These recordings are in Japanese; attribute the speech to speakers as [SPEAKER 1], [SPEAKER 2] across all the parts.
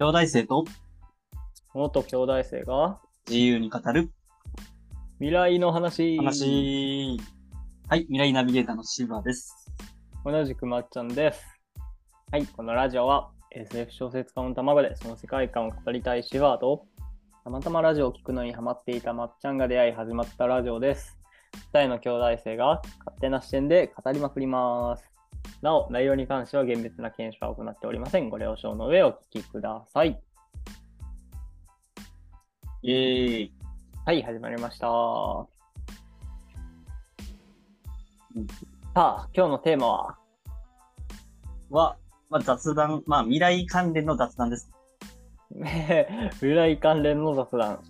[SPEAKER 1] 兄弟生と？
[SPEAKER 2] 元兄弟生が？
[SPEAKER 1] 自由に語る？
[SPEAKER 2] 未来の話。
[SPEAKER 1] 話。はい、未来ナビゲーターのシーバーです。
[SPEAKER 2] 同じくまっちゃんです。はい、このラジオは SF 小説家の卵でその世界観を語りたいシワーと、たまたまラジオを聞くのにハマっていたまっちゃんが出会い始まったラジオです。二人の兄弟生が勝手な視点で語りまくります。なお、内容に関しては厳密な検証は行っておりません。ご了承の上お聞きください。
[SPEAKER 1] イェーイ。
[SPEAKER 2] はい、始まりました。
[SPEAKER 1] うん
[SPEAKER 2] さあ、今日のテーマは、
[SPEAKER 1] は、まあ、雑談、まあ、未来関連の雑談です。
[SPEAKER 2] 未来関連の雑談。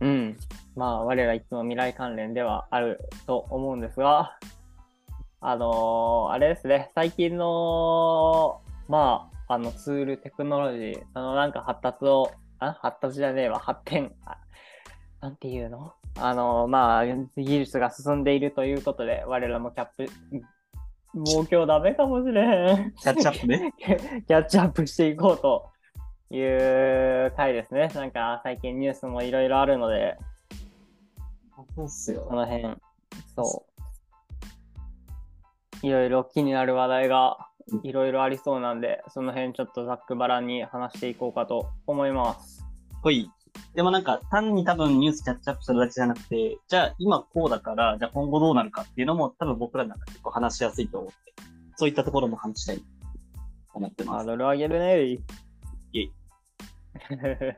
[SPEAKER 2] うん。まあ、我らいつも未来関連ではあると思うんですが、あのーあれですね、最近の、まあ、あのツール、テクノロジー、そのなんか発達を、あ発達じゃねえわ、発展、あなんていうの？あのーまあ、技術が進んでいるということで、我らもキャップ、もう今日ダメかもしれへん。
[SPEAKER 1] キャッチアップね。
[SPEAKER 2] キャッチアップしていこうという回ですね。なんか最近ニュースもいろいろあるので、
[SPEAKER 1] そうっすよ。
[SPEAKER 2] その辺、そう。いろいろ気になる話題がいろいろありそうなんで、その辺ちょっとざっくばらんに話していこうかと思います。
[SPEAKER 1] ほい。でもなんか、単に多分ニュースキャッチアップするだけじゃなくて、じゃあ今こうだから、じゃあ今後どうなるかっていうのも多分僕らなんか結構話しやすいと思って、そういったところも話したいと思ってます。
[SPEAKER 2] ハードル上げるね。
[SPEAKER 1] イェイ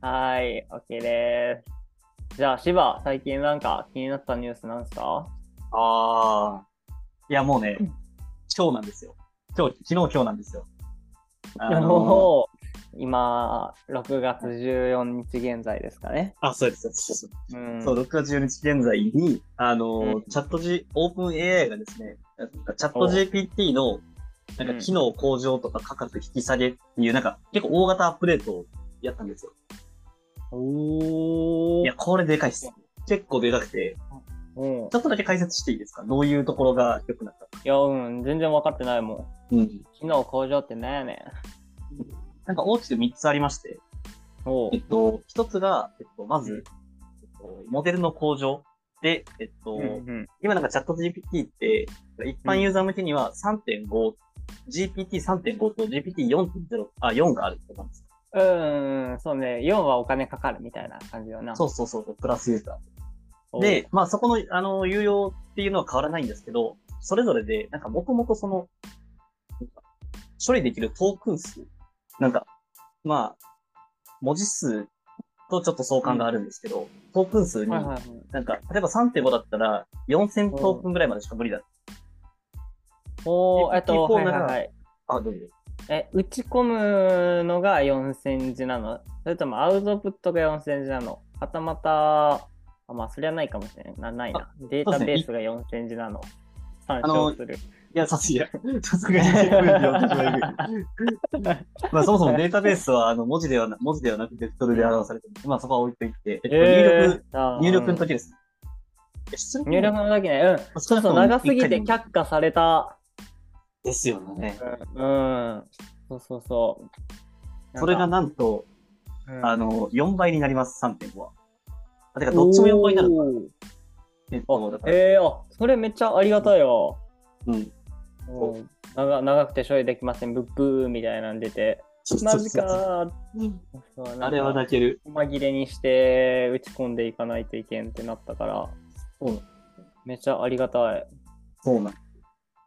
[SPEAKER 2] はい、OK です。じゃあ、芝、最近なんか気になったニュースなんですか？
[SPEAKER 1] ああ。いや、もうね、今日なんですよ。今日、昨日今日なんですよ。あの
[SPEAKER 2] もう今、6月14日現在ですかね。
[SPEAKER 1] あ、そうです。そうです
[SPEAKER 2] うん、
[SPEAKER 1] そう、6月12日現在に、あの、
[SPEAKER 2] うん
[SPEAKER 1] チャット G、オープン AI がですね、チャット GPT の、なんか機能向上とか価格引き下げっていう、なんか結構大型アップデートをやったんですよ。
[SPEAKER 2] おー
[SPEAKER 1] いや、これでかいっす。結構でかくて、
[SPEAKER 2] うん。
[SPEAKER 1] ちょっとだけ解説していいですか？どういうところが良くなった？か。
[SPEAKER 2] いや、うん、全然分かってないもん。
[SPEAKER 1] うん。
[SPEAKER 2] 機能向上ってなんやね
[SPEAKER 1] なんか大きく3つありまして、
[SPEAKER 2] ん。おう
[SPEAKER 1] えっと、一つが、えっと、まず、えっと、モデルの向上で、えっと、
[SPEAKER 2] うんうん
[SPEAKER 1] 今なんかチャット GPT って、一般ユーザー向けには3.5、GPT3.5 と GPT4.0、あ、4があるってことなんです
[SPEAKER 2] うん、うん、そうね、4はお金かかるみたいな感じよな。
[SPEAKER 1] そうそうそう、プラスユーザー。で、まあそこの、あの、有料っていうのは変わらないんですけど、それぞれで、なんかもともとその、処理できるトークン数、なんか、まあ、文字数とちょっと相関があるんですけど、トークン数に。なんか、例えば3.5だったら、4000トークンぐらいまでしか無理だ。
[SPEAKER 2] おーえっと、
[SPEAKER 1] GPT4
[SPEAKER 2] はいはいはい。
[SPEAKER 1] あ、どうぞ。
[SPEAKER 2] え、打ち込むのが4000字なの？それともアウトプットが4000字なの？はたまた、あまあ、それはないかもしれない。なないな。データベースが4000字なの。参照する。
[SPEAKER 1] いや、さすが、さすがにまあ、そもそもデータベースは、あの、文字ではな、文字ではなくて、ベクトルで表されてる。まあ、そこは置いといて、えっと、入力、
[SPEAKER 2] ー
[SPEAKER 1] 入力の
[SPEAKER 2] うん
[SPEAKER 1] 時です。
[SPEAKER 2] 入力の時ね、うん。
[SPEAKER 1] 少
[SPEAKER 2] そうそう、長すぎて却下された。
[SPEAKER 1] ですよね。
[SPEAKER 2] うん。うんそうそうそう。
[SPEAKER 1] それが
[SPEAKER 2] な
[SPEAKER 1] なんと、あの、4倍になります、3.5は。あ、てか、どっちも4倍になるえから、
[SPEAKER 2] えー、あ、それめっちゃありがたいわ。
[SPEAKER 1] うん。
[SPEAKER 2] うん長長くて処理できません、ブッブーみたいなん出て。マジか
[SPEAKER 1] あれは泣ける。
[SPEAKER 2] 細切れにして打ち込んでいかないといけんってなったから、
[SPEAKER 1] そう
[SPEAKER 2] めっちゃありがたい。
[SPEAKER 1] そうなん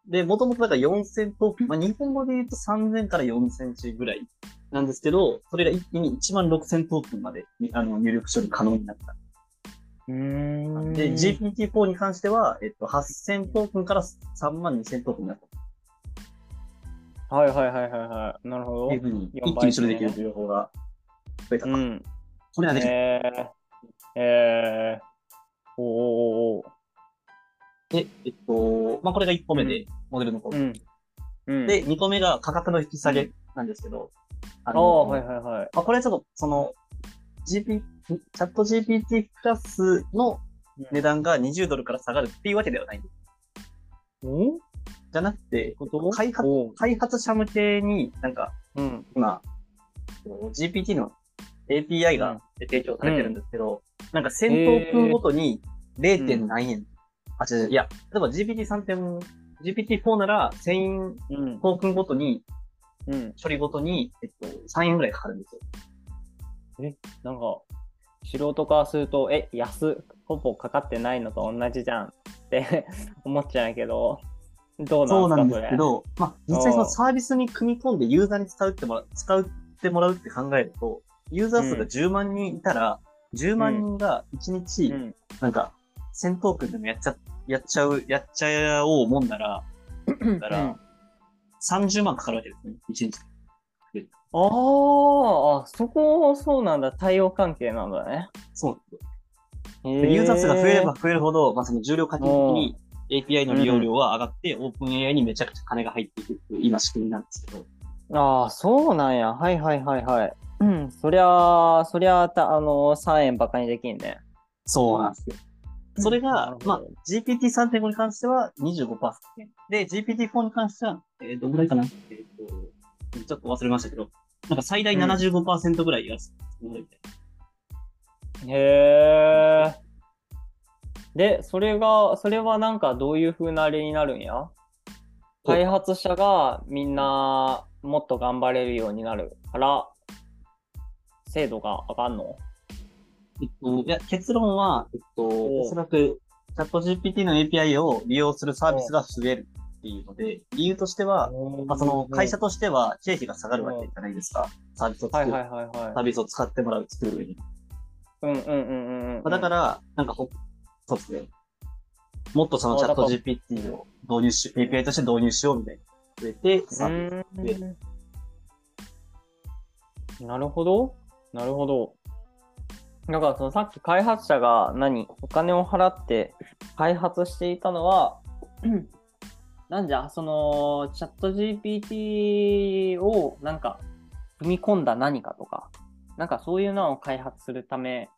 [SPEAKER 1] で、もともとだから4000トークン、まあ、日本語で言うと3000から4センチぐらいなんですけど、それが一気に1万6000トークンまでにあの入力処理可能になった。で、GPT-4 に関しては、えっと、8000トークンから3万2000トークンになった
[SPEAKER 2] はいはいはいはいはい。なるほど
[SPEAKER 1] という。ふうに、
[SPEAKER 2] 4
[SPEAKER 1] 一気に処理できる情報が増えたと。
[SPEAKER 2] うん。
[SPEAKER 1] これはね、
[SPEAKER 2] えー、えー、おーおーおー
[SPEAKER 1] で、えっと、まあ、これが1個目で、モデルの方、
[SPEAKER 2] うん。うん。
[SPEAKER 1] で、2個目が価格の引き下げなんですけど、あ
[SPEAKER 2] ああ、はいはいはい。
[SPEAKER 1] まあ、これはちょっと、その、GP、チャット GPT プラスの値段が20ドルから下がるっていうわけではないん？です。
[SPEAKER 2] お
[SPEAKER 1] じゃなくて、開発、開発者向けになんか、
[SPEAKER 2] うん。
[SPEAKER 1] 今、GPT の API が提供されてるんですけど、なんか戦闘分ごとに 0. 点何円、あ、違ういや、例えば GPT3. GPT4 なら1000
[SPEAKER 2] うん。
[SPEAKER 1] トークンごとに、
[SPEAKER 2] うん。
[SPEAKER 1] 処理ごとに、えっと、3円ぐらいかかるんですよ。
[SPEAKER 2] なんか、素人からすると、え、安、ほぼかかってないのと同じじゃんって 思っちゃうけど、どう
[SPEAKER 1] そうなんん
[SPEAKER 2] なですか
[SPEAKER 1] ですけど、まあ、実際そのサービスに組み込んでユーザーに使うってもら使ってもらうって考えると、ユーザー数が10万人いたら、10万人が1
[SPEAKER 2] そ
[SPEAKER 1] 日、
[SPEAKER 2] れ。うん。
[SPEAKER 1] なんか、戦闘君でもやっちゃ、やっちゃう、やっちゃおうもんなら、だから、30万かかるわけですね、1日。
[SPEAKER 2] あーあ、そこ、そうなんだ。対応関係なんだね。
[SPEAKER 1] そうなんですユーザー数が増えれば
[SPEAKER 2] ー
[SPEAKER 1] 増えるほど、まあ、その重量課金的に API の利用量は上がって、オープン AI にめちゃくちゃ金が入っていくっていう今仕組みなんですけど。
[SPEAKER 2] ああ、そうなんや。はいはいはいはい。うん、そりゃあ、そりゃあ、たあの、3円バカにできんね。
[SPEAKER 1] そうなんですよ。それ
[SPEAKER 2] な
[SPEAKER 1] がまあ、GPT3.5 に関しては25%。で、GPT4 に関しては、えー、どんぐらいかな？えっ、と、ちょっと忘れましたけど、なんか最大
[SPEAKER 2] うん。
[SPEAKER 1] 75%ぐらい安くみたいな。
[SPEAKER 2] へえ。で、それが、それはなんかどういう風なあれになるんや？開発者がみんなもっと頑張れるようになるから、精度が上がんの？
[SPEAKER 1] えっと、いや、結論は、えっと、
[SPEAKER 2] お
[SPEAKER 1] おそらく、チャット GPT の API を利用するサービスが増えるっていうので、理由としては、まあ、その会社としては経費が下がるわけじゃないですか。サービスを作る。
[SPEAKER 2] はいはいはいはい
[SPEAKER 1] サービスを使ってもらう、作る上に。
[SPEAKER 2] うんうんうんうんうん。
[SPEAKER 1] まあだから、なんかほ、そうですね。もっとそのチャット GPT を導入し、API として導入しようみたいな。増えて、サービス
[SPEAKER 2] うーんなるほど。なるほど。だからそのさっき開発者が何お金を払って開発していたのは、なんじゃ、そのチャット GPT をなんか組み込んだ何かとか、なんかそういうのを開発するため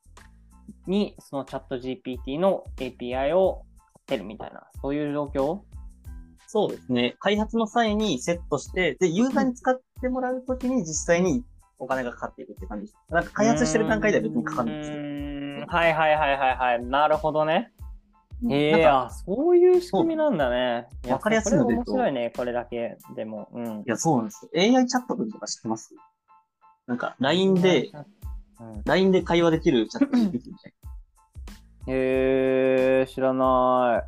[SPEAKER 2] に、そのチャット GPT の API を買ってるみたいな、そういう状況？
[SPEAKER 1] そうですね。開発の際にセットして、で、ユーザーに使ってもらうときに実際にお金がかかっていくって感じです。なんか開発してる段階では別にかかんないんですよ。
[SPEAKER 2] はいはいはいはいはい。なるほどね。へえ、
[SPEAKER 1] なんか
[SPEAKER 2] あ、そういう仕組みなんだね。
[SPEAKER 1] わかりやすいので
[SPEAKER 2] 面白いね、これだけでも。うん。
[SPEAKER 1] いや、そうなんですよ。AI チャット君とか知ってます？なんか、LINE で、
[SPEAKER 2] うん、
[SPEAKER 1] LINE で会話できるチャット GPT みたい
[SPEAKER 2] へえ、知らな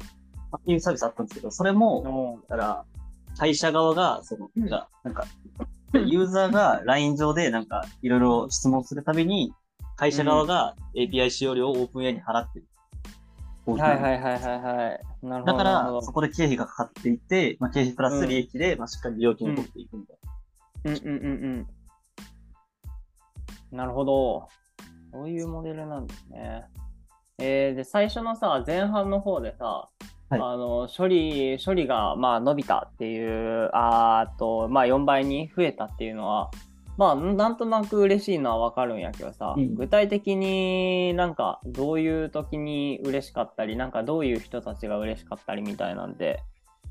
[SPEAKER 1] な、っていうサービスあったんですけど、それ
[SPEAKER 2] い。
[SPEAKER 1] も、ら、会社側が、その、じゃあなんか、ユーザーが LINE 上でなんか、いろいろ質問するたびに、会社側が API 使用料を OpenAI に払ってる。
[SPEAKER 2] はいはいはいはいはい。なるほど。
[SPEAKER 1] だからそこで経費がかかっていて、まあ、経費プラス利益で、まあ、しっかり利用金を取っていくみたい
[SPEAKER 2] うんうんうんうん。なるほど。そういうモデルなんですね。えー、で、最初のさ、前半の方でさ、
[SPEAKER 1] はい
[SPEAKER 2] あの、処理、処理が、まあ、伸びたっていう、あと、まあ、4倍に増えたっていうのは、まあ、なんとなく嬉しいのはわかるんやけどさ、
[SPEAKER 1] うん。
[SPEAKER 2] 具体的になんか、どういう時に嬉しかったり、なんかどういう人たちが嬉しかったりみたいなんで、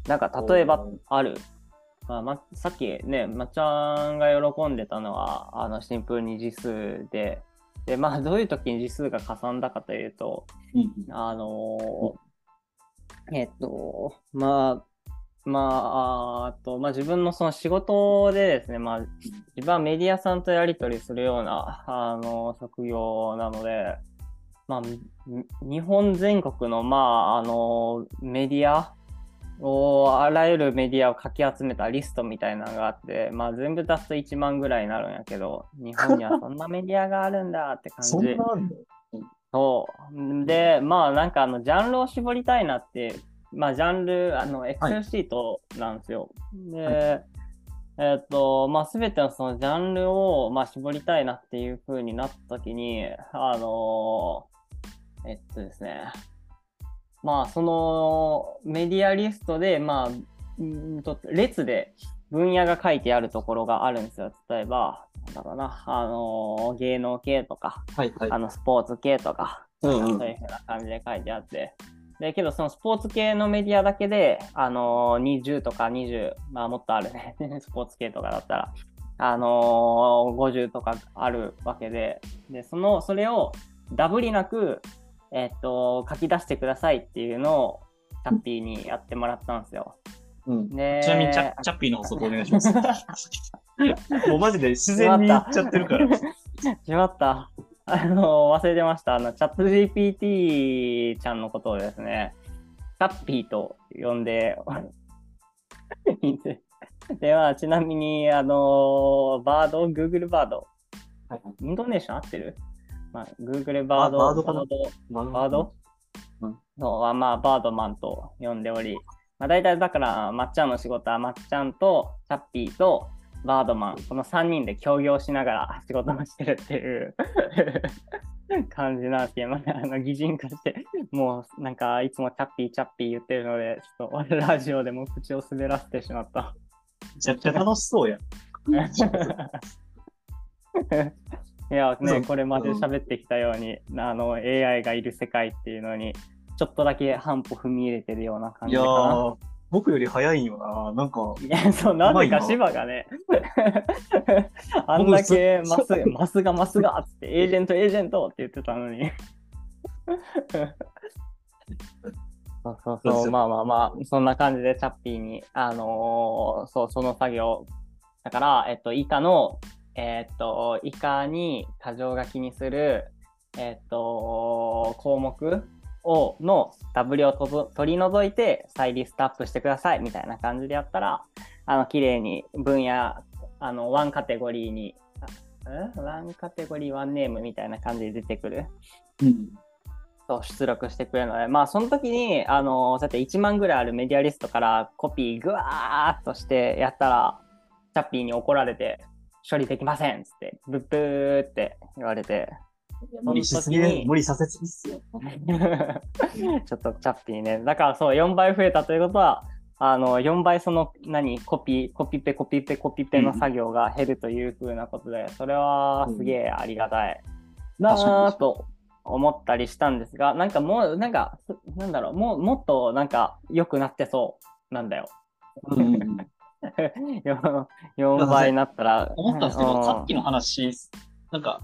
[SPEAKER 2] なんか例えばある？まあ、ま、さっきね、まっちゃんが喜んでたのは、あの、シンプルに字数で、で、まあ、どういう時に字数がかさんだかというと、
[SPEAKER 1] な。
[SPEAKER 2] あのーえっと、まあ、まあ、あと、まあ自分のその仕事でですね、まあ、自分はメディアさんとやり取りするような、あの、職業なので、まあ、み日本全国の、まあ、あの、メディアを、あらゆるメディアをかき集めたリストみたいなのがあって、まあ全部足すと1万ぐらいになるんやけど、日本にはそんなメディアがあるんだって感じ。
[SPEAKER 1] そ
[SPEAKER 2] う。で、まあなんかあの、ジャンルを絞りたいなって、まあジャンル、あの、エクセルシートなんですよ。で、えっと、まあすべてのそのジャンルを、まあ、絞りたいなっていう風になった時に、あのえっとですね、まあそのメディアリストで、まあ、うんと列で分野が書いてあるところがあるんですよ。例えば、なんだろうな、あの芸能系とか、
[SPEAKER 1] はいはい
[SPEAKER 2] あ。のスポーツ系とか、
[SPEAKER 1] うんうん
[SPEAKER 2] そういうふうな感じで書いてあって。で、けどそのスポーツ系のメディアだけで、あのー20とか20、まあもっとあるね、スポーツ系とかだったら、あのー50とかあるわけで、で、その、それをダブりなく、えっと、書き出してくださいっていうのを、チャッピーにやってもらったんですよ。
[SPEAKER 1] うん。
[SPEAKER 2] で、
[SPEAKER 1] ちなみにチャ、チャッピーの補足お願いします。もうマジで自然に言っちゃってるから。
[SPEAKER 2] しまった。あの、忘れてました。あの、チャット GPT ちゃんのことをですね、チャッピーと呼んで、で。で、まあ、ちなみに、あの、バード、Google バード、インドネーション合ってる？まあ、Google バード、
[SPEAKER 1] バード
[SPEAKER 2] バード
[SPEAKER 1] バ
[SPEAKER 2] バード、
[SPEAKER 1] うん。
[SPEAKER 2] のは、まあ、バードマンと呼んでおり、まあ、大体だから、まっちゃんの仕事は、まっちゃんと、チャッピーと、バードマン、この3人で協業しながら仕事をしてるっていう感じなんですけど、まあ、あの擬人化して、もうなんかいつもチャッピーチャッピー言ってるので、ちょっとラジオでも口を滑らせてしまった。
[SPEAKER 1] めちゃくちゃ楽しそうやん。
[SPEAKER 2] いやね、これまで喋ってきたように、あの AI がいる世界っていうのに、ちょっとだけ半歩踏み入れてるような感じかな。
[SPEAKER 1] ー、僕より早いんよな。なんか、
[SPEAKER 2] いや、そう、なんでか芝がね、あんだけマス、マスがマスがっつって、エージェント、エージェントって言ってたのに。そうそうそう、まあまあまあ、そんな感じでチャッピーに、あのーそう、その作業。だから、えっと、以下の、えっと、以下に箇条書きにする、えっと、項目を、のダブリを取り除いて再リストアップしてくださいみたいな感じでやったら、あの、綺麗に分野、あの、ワンカテゴリーに、ワンカテゴリー、ワンネームみたいな感じで出てくる。
[SPEAKER 1] うん。
[SPEAKER 2] そう出力してくれるので、まあ、その時に、あの、そうやって1万ぐらいあるメディアリストからコピーぐわーっとしてやったら、チャッピーに怒られて、処理できませんっつって、ブッブーって言われて、
[SPEAKER 1] 無理しすぎ無理させすぎっすよ。
[SPEAKER 2] ちょっとチャッピーね。だからそう、4倍増えたということは、あの、4倍その、何、コピー、コピペ、コピペ、コピペの作業が減るというふうなことで、それはすげえありがたいなぁと思ったりしたんですが、なんかもう、なんか、すなんだろう、もう、もっとなんか良くなってそうなんだよ。
[SPEAKER 1] うんうんうん。
[SPEAKER 2] 4, 4倍になったら。
[SPEAKER 1] 思ったんですけど、
[SPEAKER 2] うん
[SPEAKER 1] さっきの話、なんか、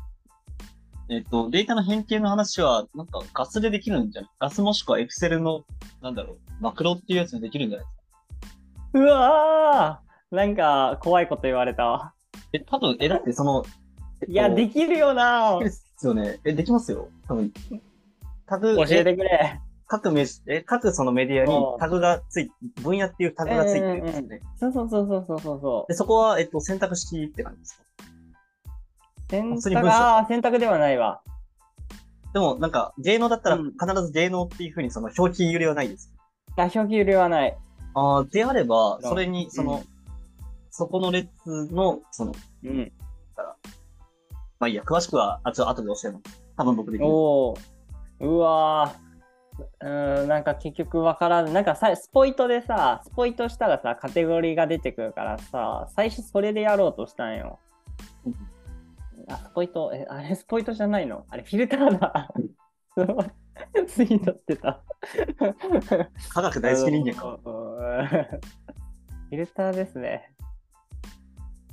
[SPEAKER 1] えっ、と、データの変形の話は、なんかガスでできるんじゃない？ガスもしくはエクセルの、なんだろう、マクロっていうやつでできるんじゃないですか？
[SPEAKER 2] うわーなんか怖いこと言われたわ。
[SPEAKER 1] え、多分、え、だってその、えっと
[SPEAKER 2] いや、できるよな
[SPEAKER 1] ですよね。え、できますよ。多分。タグ、
[SPEAKER 2] 教えてくれ。
[SPEAKER 1] 各メえ、各そのメディアに
[SPEAKER 2] うん
[SPEAKER 1] タグがつい、分野っていうタグがついてるんですよね。
[SPEAKER 2] そうそうそうそうそうそうそう
[SPEAKER 1] で、。そこは、えっと、選択式って感じですか？
[SPEAKER 2] 選択あー選択ではないわ。
[SPEAKER 1] でも、なんか、芸能だったら
[SPEAKER 2] うん
[SPEAKER 1] 必ず芸能っていうふうにその表記揺れはないです。
[SPEAKER 2] あ、表記揺れはない。
[SPEAKER 1] ああ、であれば、
[SPEAKER 2] うん
[SPEAKER 1] それに、その、
[SPEAKER 2] うん
[SPEAKER 1] そこの列の、その、
[SPEAKER 2] うん。
[SPEAKER 1] まあいいや、詳しくは、あ、ちょ後で教えます。多分僕できる。
[SPEAKER 2] おーうわーうーん、なんか結局わからん。なんかさ、スポイトでさ、スポイトしたらさ、カテゴリーが出てくるからさ、最初それでやろうとしたんよ
[SPEAKER 1] うん。
[SPEAKER 2] あ、スポイト、え、あれスポイトじゃないの？あれフィルターだ。ついとってた。
[SPEAKER 1] 科学大好き人間か。
[SPEAKER 2] うん。フィルターですね。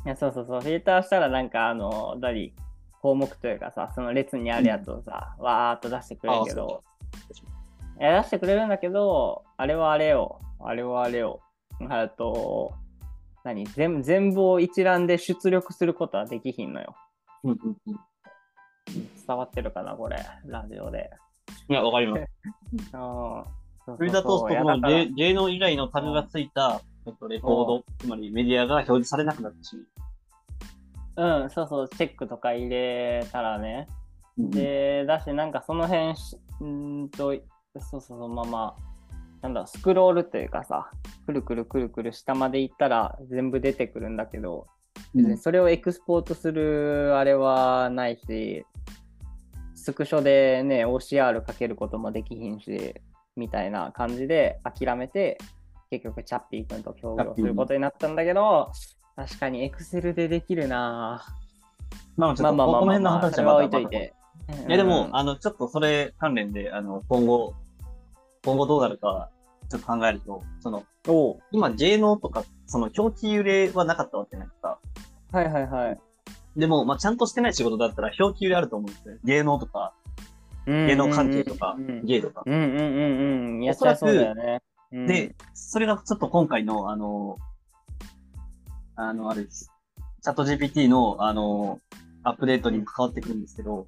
[SPEAKER 2] いや、そうそうそう。フィルターしたらなんか、あの、何項目というかさ、その列にあるやつをさ、わーっと出してくれるけど、出してくれるんだけど、あれはあれよ。あれはあれよ。あと、何？全全部を一覧で出力することはできひんのよ。
[SPEAKER 1] うんうんうん。
[SPEAKER 2] 伝わってるかな、これ、ラジオで。
[SPEAKER 1] いや、わかります。
[SPEAKER 2] うん
[SPEAKER 1] フィルター通すと、この
[SPEAKER 2] いやだから
[SPEAKER 1] 芸芸能以外のタグがついた、えっと、レコード、つまりメディアが表示されなくなってしまう。
[SPEAKER 2] うん、そうそう、チェックとか入れたらね。
[SPEAKER 1] うん
[SPEAKER 2] で、だし、なんかその辺し、うーんと、そうそうそう、まあまあ、なんだ、スクロールというかさ、くるくるくるくる下まで行ったら全部出てくるんだけど、別にそれをエクスポートするあれはないし、スクショでね、OCR かけることもできひんし、みたいな感じで諦めて、結局チャッピー君と協業することになったんだけど、確かにエクセルでできるなぁ。
[SPEAKER 1] まあ、ちょっと、
[SPEAKER 2] まあ。まあまあ
[SPEAKER 1] この辺の
[SPEAKER 2] まあ、
[SPEAKER 1] 話
[SPEAKER 2] は置いといて。
[SPEAKER 1] いや、でも、
[SPEAKER 2] うん
[SPEAKER 1] あの、ちょっとそれ関連で、あの、今後、今後どうなるか、ちょっと考えると、その、
[SPEAKER 2] おう
[SPEAKER 1] 今、芸能とか、その、表記揺れはなかったわけじゃないですか。
[SPEAKER 2] はいはいはい。
[SPEAKER 1] でも、まあ、ちゃんとしてない仕事だったら表記揺れあると思うんですよ。芸能とか、芸
[SPEAKER 2] 芸
[SPEAKER 1] 能関係とか
[SPEAKER 2] うんうん、
[SPEAKER 1] 芸とか。
[SPEAKER 2] うんうんうんうん。やっちゃいそうだよね。うん
[SPEAKER 1] で、それがちょっと今回の、あの、あの、あれです。チャット GPT の、あの、アップデートに関わってくるんですけど、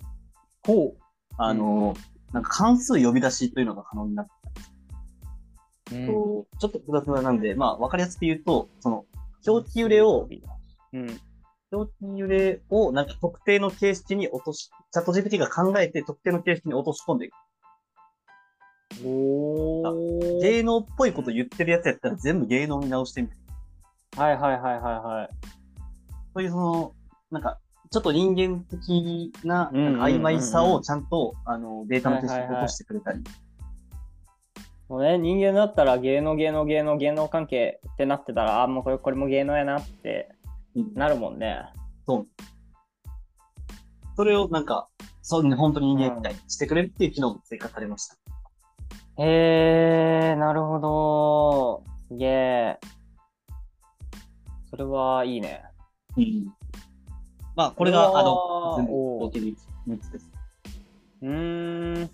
[SPEAKER 2] ほ
[SPEAKER 1] あの、なんか関数呼び出しというのが可能になって、
[SPEAKER 2] う。うん
[SPEAKER 1] ちょっと複雑なんで、まあ、わかりやすく言うと、その、表記揺れを、
[SPEAKER 2] うん。
[SPEAKER 1] 表記揺れをなんか特定の形式に落とし、チャット GPT が考えて特定の形式に落とし込んでいく。
[SPEAKER 2] おー。
[SPEAKER 1] 芸能っぽいこと言ってるやつやったら全部芸能に直してみる。
[SPEAKER 2] はいはいはいはいはい。
[SPEAKER 1] そういうその、なんか、ちょっと人間的ななんか曖昧さをちゃんと、あの、データの形式に落としてくれたり。
[SPEAKER 2] もうね、人間だったら芸能芸能芸能芸能関係ってなってたら、あ、もうこれこれも芸能やなって
[SPEAKER 1] うん
[SPEAKER 2] なるもんね。
[SPEAKER 1] それをなんか、そうね、本当に人間みたいにしてくれるっていう機能も追加されました。
[SPEAKER 2] へえー、なるほど。すげえ。それはいいね。
[SPEAKER 1] うん。まあ、これが、あの、全部
[SPEAKER 2] おー
[SPEAKER 1] 合計で3つです。
[SPEAKER 2] うーん。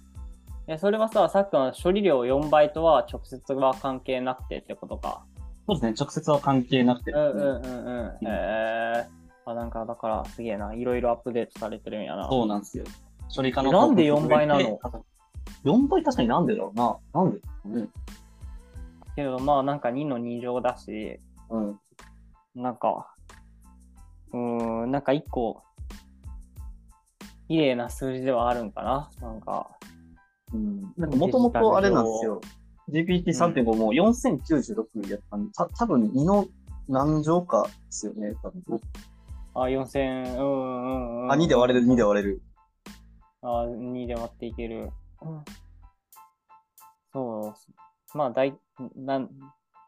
[SPEAKER 2] え、それはさ、さっきの処理量4倍とは直接は関係なくてってことか。
[SPEAKER 1] そうですね、直接は関係なくて
[SPEAKER 2] うんうんうんうん。へえー。あ、なんかだからすげえな。いろいろアップデートされてるんやな。
[SPEAKER 1] そうなんですよ。処理可能
[SPEAKER 2] なんで4倍なの
[SPEAKER 1] ?4 倍確かになんでだろうな。なんで？うん。
[SPEAKER 2] けどまあなんか2の2乗だし、
[SPEAKER 1] うん。
[SPEAKER 2] なんか、うーん、なんか1個、綺麗な数字ではあるんかな。なんか、
[SPEAKER 1] うん。なんかもともとあれなんですよ。GPT3.5 も4096やったんで、た多分2の何乗かですよね。多分
[SPEAKER 2] あ、4000、うんうんうん。
[SPEAKER 1] あ、2で割れる、2で割れる。
[SPEAKER 2] あ、2で割っていける。そう。まあ、だい、なん、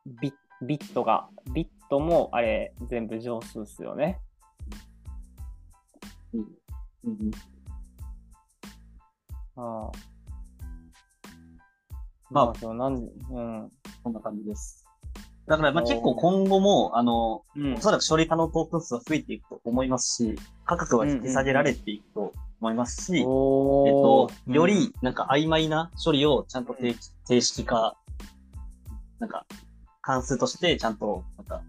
[SPEAKER 2] ビビットが、ビットもあれ、全部乗数っすよね。
[SPEAKER 1] うん。うん
[SPEAKER 2] ああ。
[SPEAKER 1] まあ
[SPEAKER 2] なんで、うん。
[SPEAKER 1] こんな感じです。だから、まあ結構今後も、あの、
[SPEAKER 2] うん
[SPEAKER 1] お。そらく処理可能トークン数は増えていくと思いますし、価格は引き下げられていくと思いますし、えっ
[SPEAKER 2] お
[SPEAKER 1] と、より、なんか曖昧な処理をちゃんと定
[SPEAKER 2] うん
[SPEAKER 1] 定式化、なんか、関数としてちゃんと、なんか、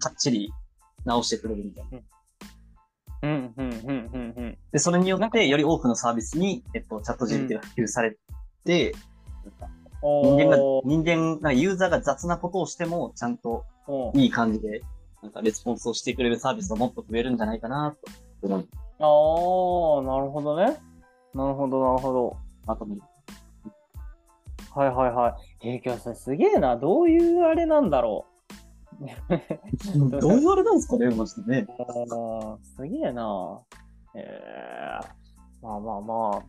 [SPEAKER 1] かっちり直してくれるみたいな。
[SPEAKER 2] うん、うん、うん、うん、うん。
[SPEAKER 1] で、それによって、より多くのサービスに、えっと、チャット GPT が普及されて、なん人間が
[SPEAKER 2] ー、
[SPEAKER 1] 人間、なんかユーザーが雑なことをしても、ちゃんといい感じで、なんかレスポンスをしてくれるサービスがもっと増えるんじゃないかな、と思い
[SPEAKER 2] ああ、なるほどね。なるほど、なるほど。
[SPEAKER 1] まとめる。
[SPEAKER 2] はいはいはい。えー、今日それすげえな。どういうあれなんだろう。
[SPEAKER 1] どういうあれなんですかね、マジでね。
[SPEAKER 2] すげえな。えー、まあまあまあ。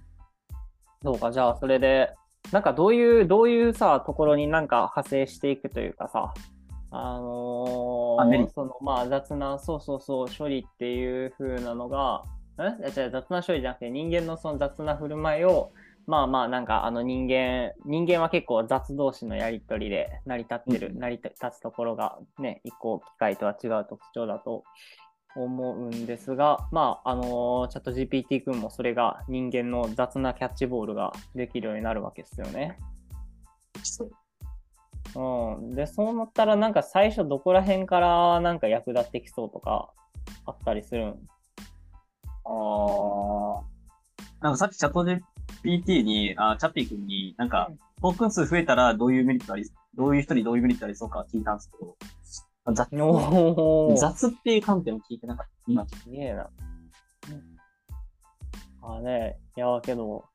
[SPEAKER 2] どうか、じゃあそれで、なんかどういう、どういうさ、ところになんか派生していくというかさ、あのーそのまあ雑な、そうそうそう、処理っていう風なのが、え？じゃあ雑な処理じゃなくて人間のその雑な振る舞いを、まあまあなんかあの人間、人間は結構雑同士のやりとりで成り立ってる、
[SPEAKER 1] うん。
[SPEAKER 2] 成り立つところがね、一個機械とは違う特徴だと思うんですが、まあ、あのチャット GPT 君もそれが人間の雑なキャッチボールができるようになるわけですよね。
[SPEAKER 1] そう
[SPEAKER 2] うん。で、そうなったらなんか最初どこら辺からなんか役立ってきそうとかあったりするん？
[SPEAKER 1] あーなんかさっきチャット GPT に、あチャッピー君に、なんか
[SPEAKER 2] うん、
[SPEAKER 1] トークン数増えたらどういうメリットあり、どういう人にどういうメリットありそうか聞いたんですけど、雑雑っていう観点を聞いてなかった。今、
[SPEAKER 2] すげえな。あね、いやけど、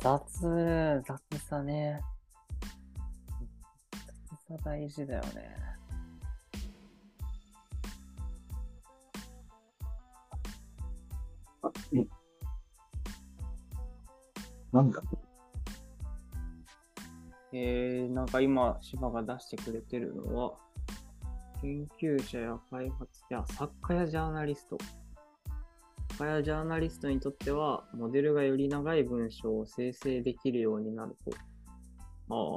[SPEAKER 2] 雑、雑さね。雑さ大事だよね。
[SPEAKER 1] なんだ？
[SPEAKER 2] えー、なんか今、芝が出してくれてるのは、研究者や開発者、作家やジャーナリスト。作家やジャーナリストにとっては、モデルがより長い文章を生成できるようになると。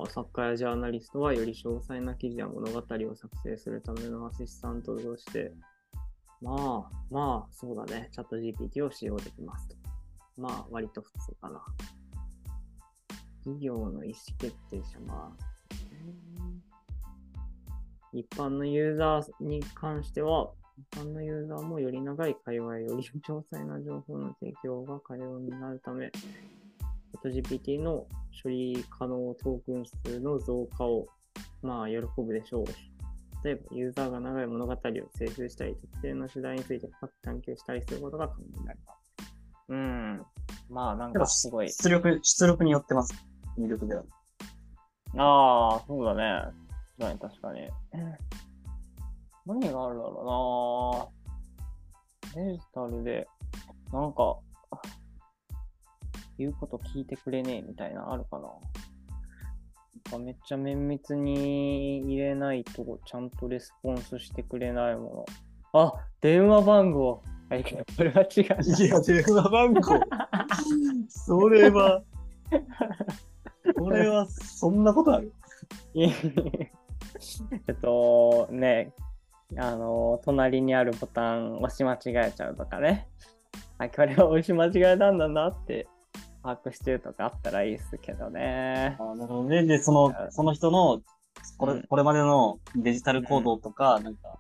[SPEAKER 2] あ、作家やジャーナリストはより詳細な記事や物語を作成するためのアシスタントとして、まあ、まあ、そうだね。チャット GPT を使用できますと。まあ、割と普通かな。企業の意思決定者、まあ、一般のユーザーに関しては、一般のユーザーもより長い会話より詳細な情報の提供が可能になるため、ChatGPT の処理可能トークン数の増加を、まあ、喜ぶでしょう。例えば、ユーザーが長い物語を生成したり、特定の主題について深く探求したりすることが可能になります。うん。まあ、なんかすごい。
[SPEAKER 1] 出力、出力によってます。入力では。
[SPEAKER 2] ああ、そうだね。確かに確かに。何があるだろうなデジタルで、なんか、言うこと聞いてくれねえみたいなあるかななんかめっちゃ綿密に入れないとちゃんとレスポンスしてくれないもの。あ、電話番号。あ、いこれは違うな。
[SPEAKER 1] いや、電話番号。それは、これは、そんなことある？
[SPEAKER 2] いえ えっと、ね、あの、隣にあるボタン押し間違えちゃうとかね。あ、これは押し間違えたんだなって把握してるとかあったらいいですけどね。
[SPEAKER 1] あなるほどね。で、その、その人の、これ、これまでのデジタル行動とか、なんか、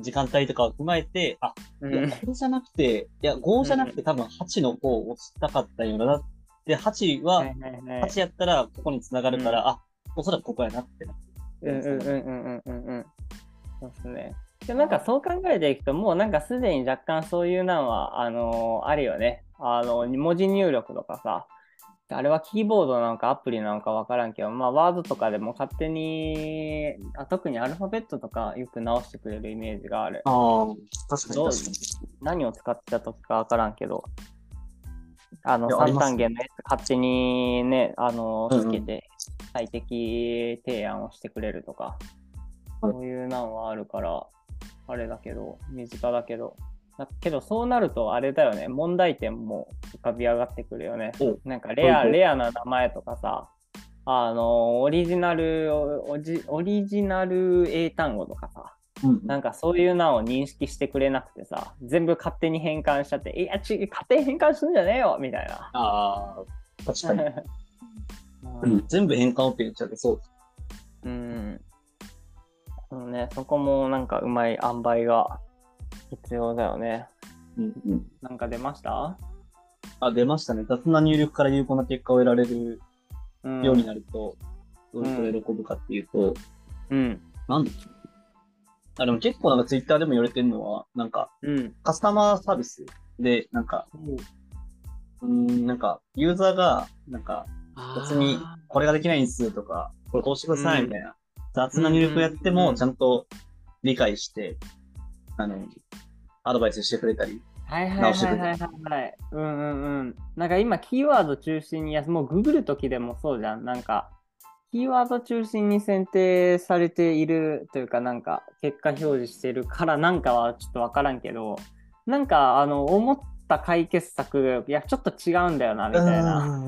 [SPEAKER 1] 時間帯とかを踏まえて、あ、いや、これじゃなくて、いや、5じゃなくて多分8の方を押したかったような。で、8は、8やったらここに繋がるから、あ、おそらくここやなってなって。
[SPEAKER 2] うんうんうんうんうんうん。そうですね。でなんかそう考えていくと、もうなんかすでに若干そういうのは、あのー、あるよね。あの、文字入力とかさ、あれはキーボードなのかアプリなのかわからんけど、まあ、ワードとかでも勝手にあ、特にアルファベットとかよく直してくれるイメージがある。
[SPEAKER 1] ああ、確かに確かに。
[SPEAKER 2] 何を使ってた時かわからんけど、あの、三単元のやつ勝手にね、あの、つけて最適提案をしてくれるとか、うん。うん、そういうのはあるから、あれだけど、身近だけど、だけどそうなるとあれだよね、問題点も浮かび上がってくるよね。なんかレア、レアな名前とかさ、あの、オリジナル、オオリジナル英単語とかさ、うん、なんかそういうのを認識してくれなくてさ、全部勝手に変換しちゃって、いや、ち勝手に変換するんじゃねえよみたいな。
[SPEAKER 1] ああ、確かに、うん。全部変換って言っちゃってそう。
[SPEAKER 2] うん。そうね、そこもなんかうまい塩梅が必要だよね。
[SPEAKER 1] うんうん。
[SPEAKER 2] なんか出ました？
[SPEAKER 1] あ、出ましたね。雑な入力から有効な結果を得られるようになると、どういうこと喜ぶかっていうと、
[SPEAKER 2] うん。
[SPEAKER 1] なんだっけあ、でも結構なんかツイッターでも言われてるのは、なんか、
[SPEAKER 2] うん、
[SPEAKER 1] カスタマーサービスで、なんか、うん、なんか、ユーザーが、なんか、別に、これができないんですとか、これこうしてくださいみたいな、雑な入力やっても、ちゃんと理解して、あの、アドバイスしてくれたり、
[SPEAKER 2] はいはいはいはいはい、はい。うんうんうん。なんか今、キーワード中心に、いや、もうググるときでもそうじゃん。なんか、キーワード中心に選定されているというか、なんか、結果表示してるからなんかはちょっとわからんけど、なんか、あの、思った解決策、いや、ちょっと違うんだよな、みたいな。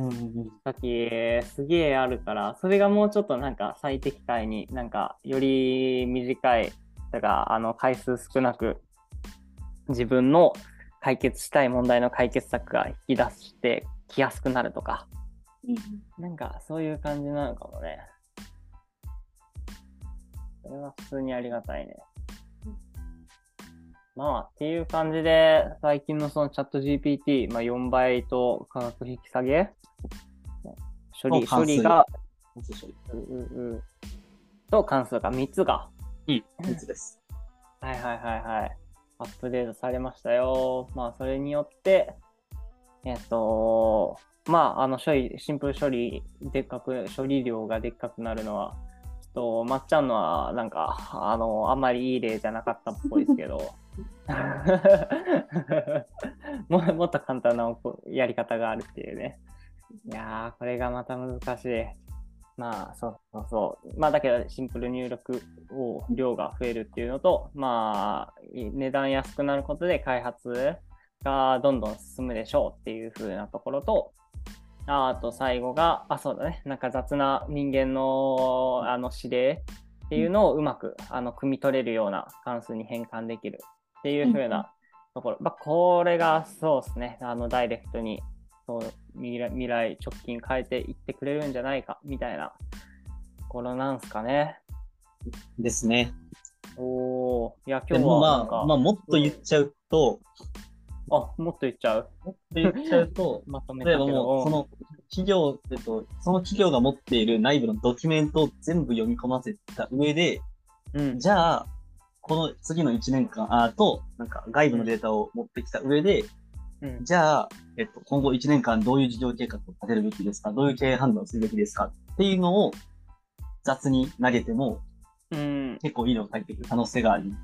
[SPEAKER 2] 時、すげえあるから、それがもうちょっとなんか最適解になんか、より短い、だから、あの、回数少なく、自分の解決したい問題の解決策が引き出してきやすくなるとか、
[SPEAKER 1] うん、
[SPEAKER 2] なんかそういう感じなのかもね。それは普通にありがたいね。まあ、っていう感じで、最近のそのチャット GPT、まあ、4倍と価格引き下げ処理、処理が、うううと関数が3つが。
[SPEAKER 1] うん、3つです。
[SPEAKER 2] はいはいはいはい。アップデートされましたよ。まあ、それによって、えっと、まあ、あの、処理、シンプル処理、でっかく、処理量がでっかくなるのは、ちょっと、まっちゃんのは、なんか、あの、あんまりいい例じゃなかったっぽいですけど、ももっと簡単なやり方があるっていうね。いやー、これがまた難しい。まあ、そうそうそう。まあ、だけど、シンプル入力を、量が増えるっていうのと、まあ、値段安くなることで開発がどんどん進むでしょうっていう風なところと、あと最後が、あ、そうだね。なんか雑な人間のあの指令っていうのをうまく、あの、汲み取れるような関数に変換できるっっていう風なところ。まあ、これがそうですね、あの、ダイレクトにそう未来未来直近変えていってくれるんじゃないかみたいなところなんすかね。
[SPEAKER 1] ですね。
[SPEAKER 2] おー、いや、
[SPEAKER 1] で
[SPEAKER 2] 今日はなんか、
[SPEAKER 1] あ、まあ、もっと言っちゃうと、
[SPEAKER 2] あ、もっと言っちゃう？
[SPEAKER 1] もっと言っちゃうと、
[SPEAKER 2] まとめた
[SPEAKER 1] 例えばもう、その企業、えっと、その企業が持っている内部のドキュメントを全部読み込ませた上で、
[SPEAKER 2] うん、
[SPEAKER 1] じゃあ、この次の1年間、あと、なんか外部のデータを持ってきた上で、
[SPEAKER 2] うん、
[SPEAKER 1] じゃあ、えっと、今後1年間どういう事業計画を立てるべきですか？どういう経営判断をするべきですか？っていうのを雑に投げても
[SPEAKER 2] うん、
[SPEAKER 1] 結構いいのが返ってくる可能性があり、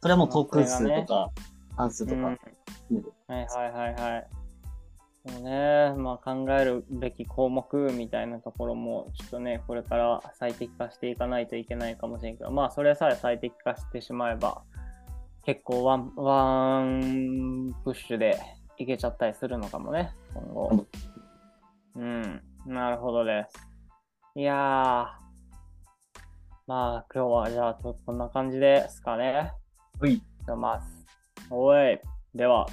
[SPEAKER 1] それはもうトークン数とか、関数と
[SPEAKER 2] うん、
[SPEAKER 1] か
[SPEAKER 2] はいはいはいはい。そうね、まあ考えるべき項目みたいなところも、ちょっとね、これから最適化していかないといけないかもしれんけど、まあそれさえ最適化してしまえば、結構ワン、ワンプッシュでいけちゃったりするのかもね、今後。うん、なるほどです。いやー、まあ今日はじゃあちょっとこんな感じですかね。
[SPEAKER 1] うい、
[SPEAKER 2] じゃあます。おい。では、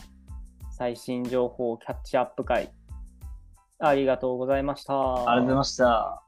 [SPEAKER 2] 最新情報キャッチアップ会、ありがとうございました。
[SPEAKER 1] ありがとうございました。